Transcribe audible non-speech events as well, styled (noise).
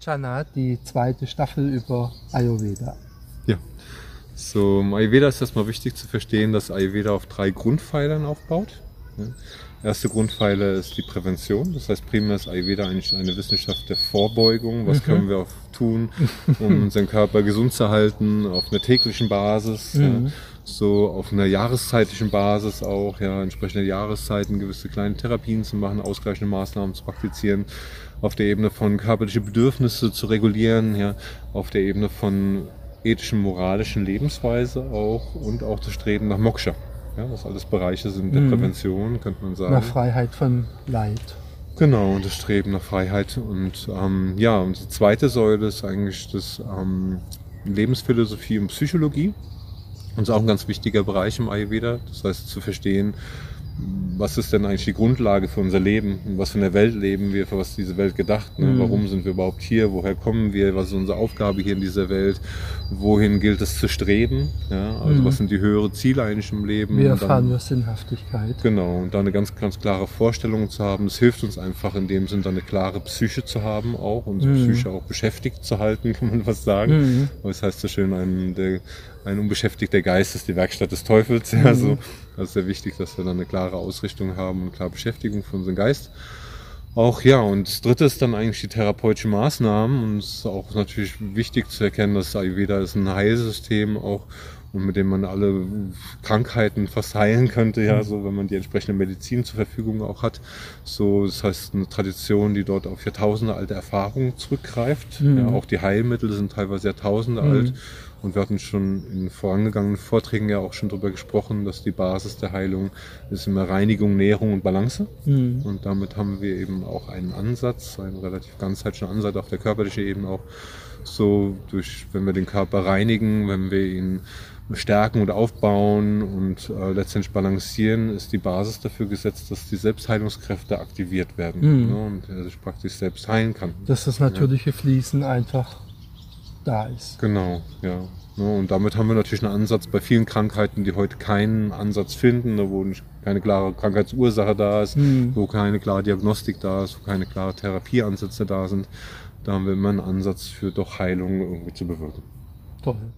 Chana, die zweite Staffel über Ayurveda. Ja. So, im Ayurveda ist erstmal wichtig zu verstehen, dass Ayurveda auf drei Grundpfeilern aufbaut. Ja. Erste Grundpfeiler ist die Prävention. Das heißt, primär ist Ayurveda eigentlich eine Wissenschaft der Vorbeugung. Was mhm. können wir auch tun, um (laughs) unseren Körper gesund zu halten, auf einer täglichen Basis. Mhm. Ja so auf einer jahreszeitlichen Basis auch, ja, entsprechende Jahreszeiten gewisse kleine Therapien zu machen, ausgleichende Maßnahmen zu praktizieren, auf der Ebene von körperliche Bedürfnisse zu regulieren, ja, auf der Ebene von ethischen, moralischen Lebensweise auch und auch das Streben nach Moksha. Ja, was alles Bereiche sind der mhm. Prävention, könnte man sagen. Nach Freiheit von Leid. Genau, und das Streben nach Freiheit. Und ähm, ja, und die zweite Säule ist eigentlich das ähm, Lebensphilosophie und Psychologie. Und ist auch ein ganz wichtiger Bereich im Ayurveda. Das heißt, zu verstehen, was ist denn eigentlich die Grundlage für unser Leben? Was für eine Welt leben wir? Für was ist diese Welt gedacht? Ne? Mhm. Warum sind wir überhaupt hier? Woher kommen wir? Was ist unsere Aufgabe hier in dieser Welt? Wohin gilt es zu streben? Ja? Also mhm. was sind die höheren Ziele eigentlich im Leben? Wir erfahren nur Sinnhaftigkeit. Genau. Und da eine ganz, ganz klare Vorstellung zu haben. Es hilft uns einfach in dem Sinn, da eine klare Psyche zu haben auch. Unsere mhm. Psyche auch beschäftigt zu halten, (laughs) kann man was sagen. Mhm. Aber es heißt so schön, ein, der, ein unbeschäftigter Geist ist die Werkstatt des Teufels. (laughs) Mhm. Das ist sehr wichtig, dass wir da eine klare Ausrichtung haben und klare Beschäftigung für unseren Geist. Auch ja, und das dritte ist dann eigentlich die therapeutischen Maßnahmen. Und es ist auch natürlich wichtig zu erkennen, dass Ayurveda ist ein Heilsystem auch und mit dem man alle Krankheiten fast heilen könnte, ja, so wenn man die entsprechende Medizin zur Verfügung auch hat. So, das heißt eine Tradition, die dort auf Jahrtausende alte Erfahrungen zurückgreift. Mhm. Ja, auch die Heilmittel sind teilweise Jahrtausende mhm. alt. Und wir hatten schon in vorangegangenen Vorträgen ja auch schon darüber gesprochen, dass die Basis der Heilung ist immer Reinigung, Nährung und Balance. Mhm. Und damit haben wir eben auch einen Ansatz, einen relativ ganzheitlichen Ansatz auf der körperlichen Ebene auch so durch, wenn wir den Körper reinigen, wenn wir ihn stärken und aufbauen und äh, letztendlich balancieren, ist die Basis dafür gesetzt, dass die Selbstheilungskräfte aktiviert werden mhm. ne, und er sich praktisch selbst heilen kann. Dass das natürliche ja. Fließen einfach da ist. Genau, ja. Ne, und damit haben wir natürlich einen Ansatz bei vielen Krankheiten, die heute keinen Ansatz finden, ne, wo keine klare Krankheitsursache da ist, mhm. wo keine klare Diagnostik da ist, wo keine klare Therapieansätze da sind. Da haben wir immer einen Ansatz für doch Heilung irgendwie zu bewirken. Toll.